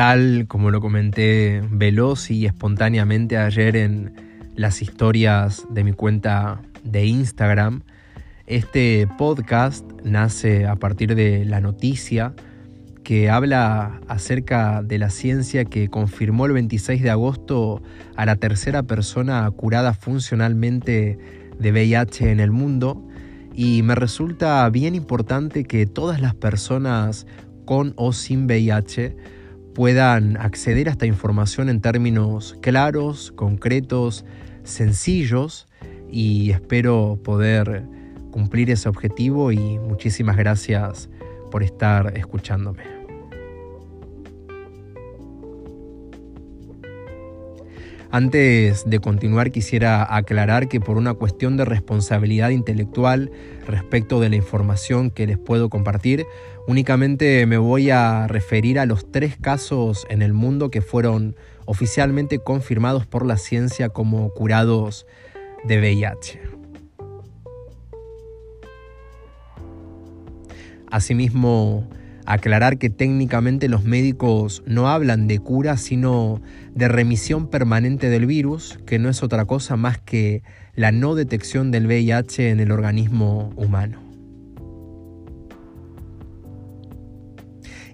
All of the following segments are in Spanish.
Tal como lo comenté veloz y espontáneamente ayer en las historias de mi cuenta de Instagram, este podcast nace a partir de la noticia que habla acerca de la ciencia que confirmó el 26 de agosto a la tercera persona curada funcionalmente de VIH en el mundo. Y me resulta bien importante que todas las personas con o sin VIH puedan acceder a esta información en términos claros, concretos, sencillos y espero poder cumplir ese objetivo y muchísimas gracias por estar escuchándome. Antes de continuar quisiera aclarar que por una cuestión de responsabilidad intelectual respecto de la información que les puedo compartir, únicamente me voy a referir a los tres casos en el mundo que fueron oficialmente confirmados por la ciencia como curados de VIH. Asimismo, Aclarar que técnicamente los médicos no hablan de cura, sino de remisión permanente del virus, que no es otra cosa más que la no detección del VIH en el organismo humano.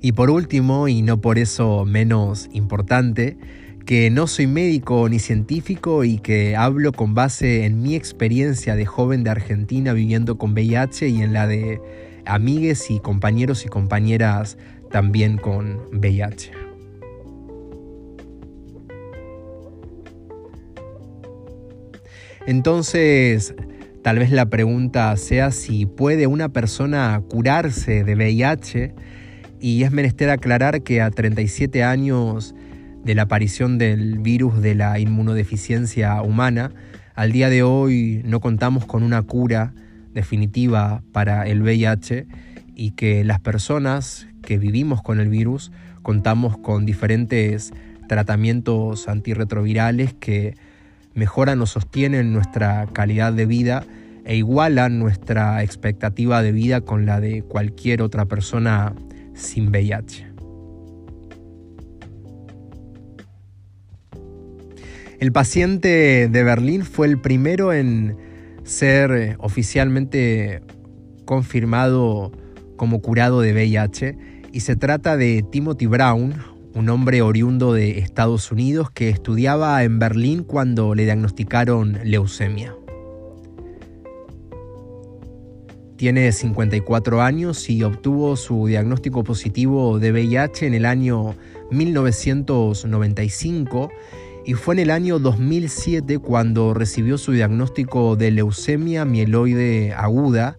Y por último, y no por eso menos importante, que no soy médico ni científico y que hablo con base en mi experiencia de joven de Argentina viviendo con VIH y en la de amigues y compañeros y compañeras también con VIH. Entonces, tal vez la pregunta sea si puede una persona curarse de VIH y es menester aclarar que a 37 años de la aparición del virus de la inmunodeficiencia humana, al día de hoy no contamos con una cura definitiva para el VIH y que las personas que vivimos con el virus contamos con diferentes tratamientos antirretrovirales que mejoran o sostienen nuestra calidad de vida e igualan nuestra expectativa de vida con la de cualquier otra persona sin VIH. El paciente de Berlín fue el primero en ser eh, oficialmente confirmado como curado de VIH y se trata de Timothy Brown, un hombre oriundo de Estados Unidos que estudiaba en Berlín cuando le diagnosticaron leucemia. Tiene 54 años y obtuvo su diagnóstico positivo de VIH en el año 1995 y fue en el año 2007 cuando recibió su diagnóstico de leucemia mieloide aguda,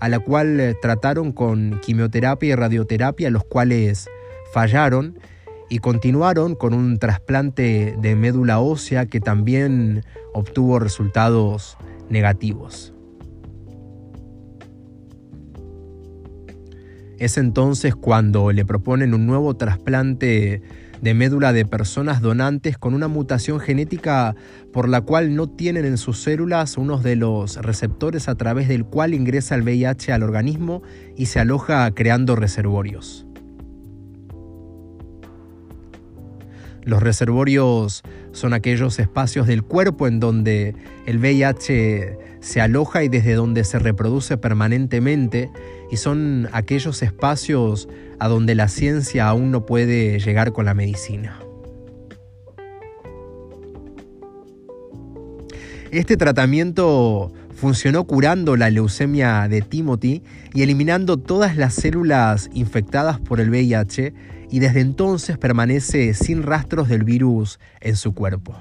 a la cual eh, trataron con quimioterapia y radioterapia, los cuales fallaron y continuaron con un trasplante de médula ósea que también obtuvo resultados negativos. Es entonces cuando le proponen un nuevo trasplante de médula de personas donantes con una mutación genética por la cual no tienen en sus células unos de los receptores a través del cual ingresa el VIH al organismo y se aloja creando reservorios. Los reservorios son aquellos espacios del cuerpo en donde el VIH se aloja y desde donde se reproduce permanentemente y son aquellos espacios a donde la ciencia aún no puede llegar con la medicina. Este tratamiento funcionó curando la leucemia de Timothy y eliminando todas las células infectadas por el VIH y desde entonces permanece sin rastros del virus en su cuerpo.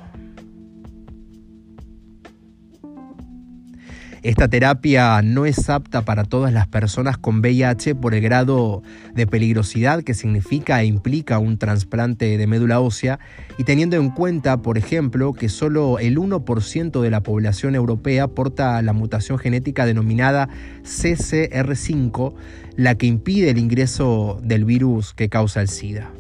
Esta terapia no es apta para todas las personas con VIH por el grado de peligrosidad que significa e implica un trasplante de médula ósea y teniendo en cuenta, por ejemplo, que solo el 1% de la población europea porta la mutación genética denominada CCR5, la que impide el ingreso del virus que causa el SIDA.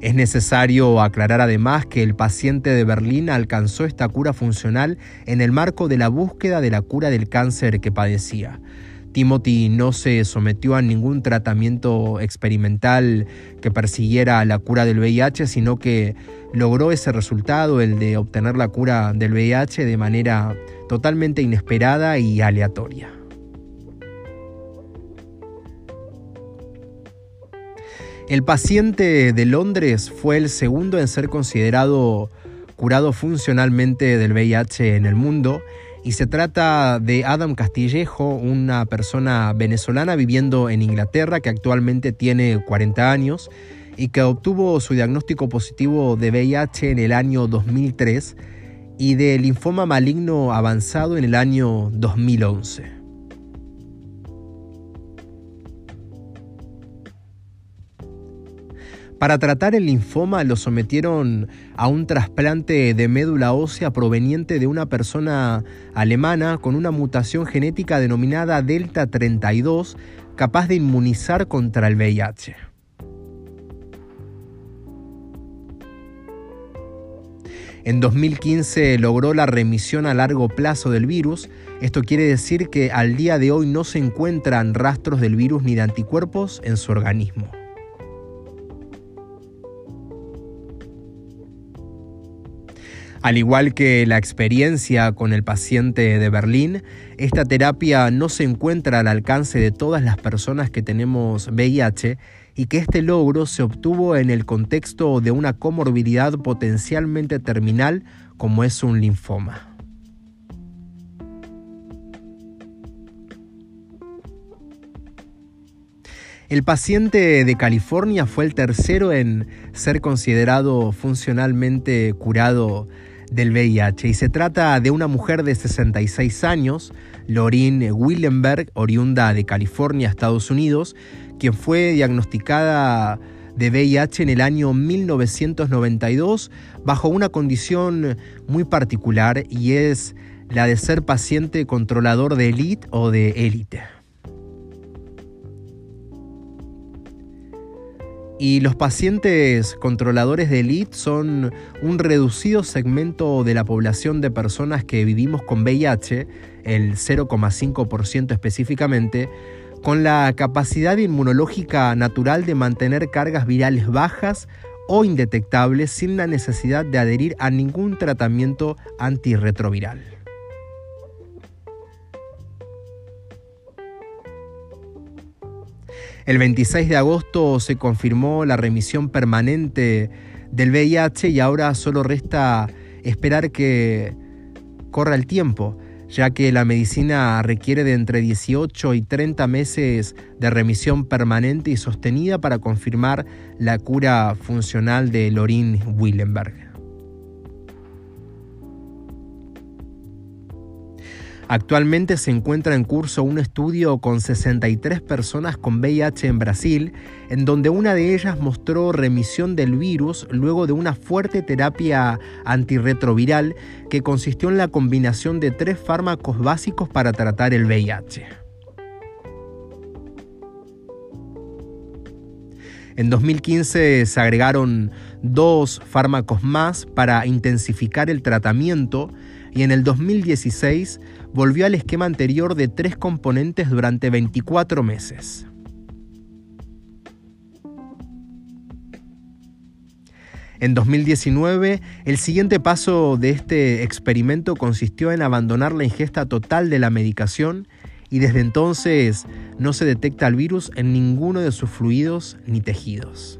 Es necesario aclarar además que el paciente de Berlín alcanzó esta cura funcional en el marco de la búsqueda de la cura del cáncer que padecía. Timothy no se sometió a ningún tratamiento experimental que persiguiera la cura del VIH, sino que logró ese resultado, el de obtener la cura del VIH de manera totalmente inesperada y aleatoria. El paciente de Londres fue el segundo en ser considerado curado funcionalmente del VIH en el mundo y se trata de Adam Castillejo, una persona venezolana viviendo en Inglaterra que actualmente tiene 40 años y que obtuvo su diagnóstico positivo de VIH en el año 2003 y de linfoma maligno avanzado en el año 2011. Para tratar el linfoma lo sometieron a un trasplante de médula ósea proveniente de una persona alemana con una mutación genética denominada Delta 32 capaz de inmunizar contra el VIH. En 2015 logró la remisión a largo plazo del virus. Esto quiere decir que al día de hoy no se encuentran rastros del virus ni de anticuerpos en su organismo. Al igual que la experiencia con el paciente de Berlín, esta terapia no se encuentra al alcance de todas las personas que tenemos VIH y que este logro se obtuvo en el contexto de una comorbilidad potencialmente terminal como es un linfoma. El paciente de California fue el tercero en ser considerado funcionalmente curado del VIH y se trata de una mujer de 66 años, Lorin Willenberg, oriunda de California, Estados Unidos, quien fue diagnosticada de VIH en el año 1992 bajo una condición muy particular y es la de ser paciente controlador de élite o de élite. Y los pacientes controladores de elite son un reducido segmento de la población de personas que vivimos con VIH, el 0,5% específicamente, con la capacidad inmunológica natural de mantener cargas virales bajas o indetectables sin la necesidad de adherir a ningún tratamiento antirretroviral. El 26 de agosto se confirmó la remisión permanente del VIH y ahora solo resta esperar que corra el tiempo, ya que la medicina requiere de entre 18 y 30 meses de remisión permanente y sostenida para confirmar la cura funcional de Lorin Willenberg. Actualmente se encuentra en curso un estudio con 63 personas con VIH en Brasil, en donde una de ellas mostró remisión del virus luego de una fuerte terapia antirretroviral que consistió en la combinación de tres fármacos básicos para tratar el VIH. En 2015 se agregaron dos fármacos más para intensificar el tratamiento y en el 2016 volvió al esquema anterior de tres componentes durante 24 meses. En 2019, el siguiente paso de este experimento consistió en abandonar la ingesta total de la medicación y desde entonces no se detecta el virus en ninguno de sus fluidos ni tejidos.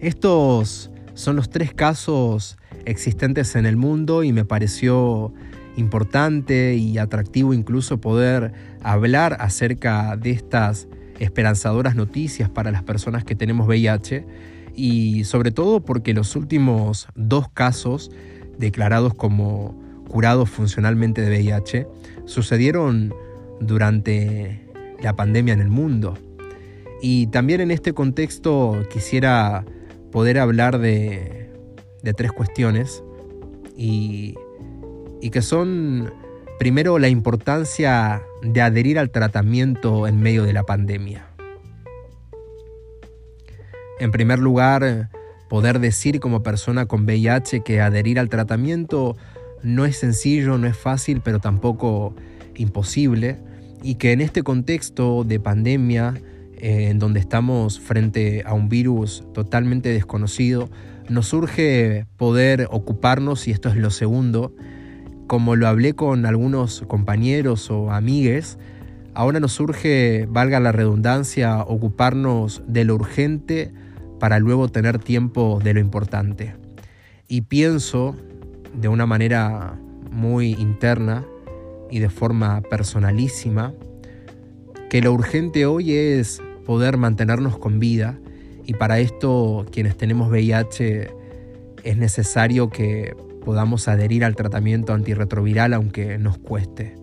Estos son los tres casos existentes en el mundo y me pareció importante y atractivo incluso poder hablar acerca de estas esperanzadoras noticias para las personas que tenemos VIH y sobre todo porque los últimos dos casos declarados como curados funcionalmente de VIH sucedieron durante la pandemia en el mundo. Y también en este contexto quisiera poder hablar de, tres cuestiones y, y que son, primero, la importancia de adherir al tratamiento en medio de la pandemia. En primer lugar, poder decir como persona con VIH que adherir al tratamiento no es sencillo, no es fácil, pero tampoco imposible, y que en este contexto de pandemia, eh, en donde estamos frente a un virus totalmente desconocido, nos surge poder ocuparnos, y esto es lo segundo, como lo hablé con algunos compañeros o amigues, ahora nos surge, valga la redundancia, ocuparnos de lo urgente para luego tener tiempo de lo importante. Y pienso de una manera muy interna y de forma personalísima que lo urgente hoy es poder mantenernos con vida y para esto quienes tenemos VIH es necesario que podamos adherir al tratamiento antirretroviral aunque nos cueste.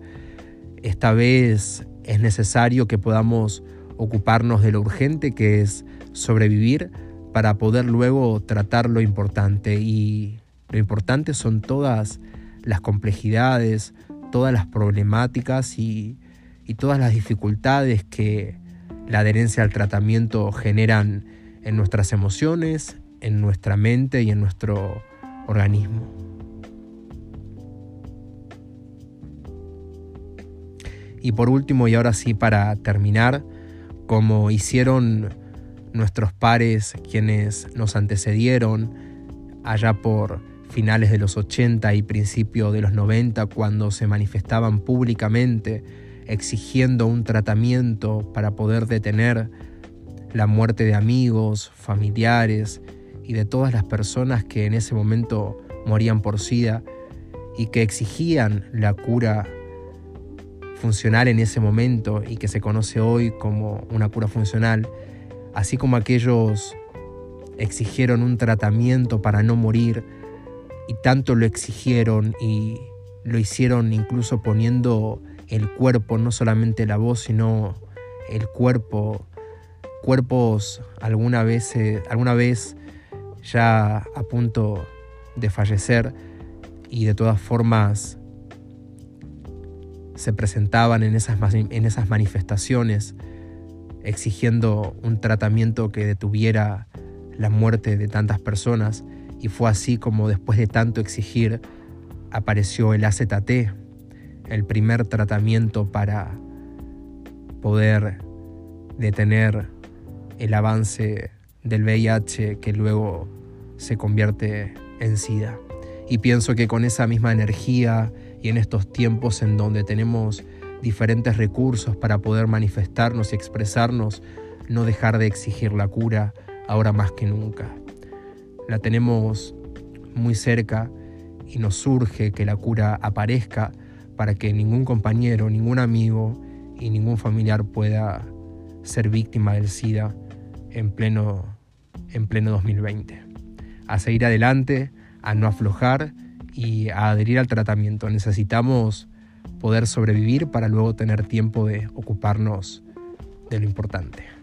Esta vez es necesario que podamos ocuparnos de lo urgente que es sobrevivir para poder luego tratar lo importante. Y lo importante son todas las complejidades, todas las problemáticas y, todas las dificultades que la adherencia al tratamiento generan en nuestras emociones, en nuestra mente y en nuestro organismo. Y por último, y ahora sí para terminar, como hicieron nuestros pares quienes nos antecedieron allá por finales de los 80 y principio de los 90 cuando se manifestaban públicamente exigiendo un tratamiento para poder detener la muerte de amigos, familiares y de todas las personas que en ese momento morían por SIDA y que exigían la cura funcional en ese momento y que se conoce hoy como una cura funcional, así como aquellos exigieron un tratamiento para no morir y tanto lo exigieron y lo hicieron incluso poniendo el cuerpo, no solamente la voz, sino el cuerpo, cuerpos alguna vez, eh, alguna vez ya a punto de fallecer y de todas formas se presentaban en esas, en esas manifestaciones exigiendo un tratamiento que detuviera la muerte de tantas personas. Y fue así como después de tanto exigir apareció el AZT, el primer tratamiento para poder detener el avance del VIH que luego se convierte en SIDA. Y pienso que con esa misma energía y en estos tiempos en donde tenemos diferentes recursos para poder manifestarnos y expresarnos, no dejar de exigir la cura ahora más que nunca. La tenemos muy cerca y nos surge que la cura aparezca para que ningún compañero, ningún amigo y ningún familiar pueda ser víctima del SIDA en pleno, en pleno 2020. A seguir adelante, a no aflojar y a adherir al tratamiento. Necesitamos poder sobrevivir para luego tener tiempo de ocuparnos de lo importante.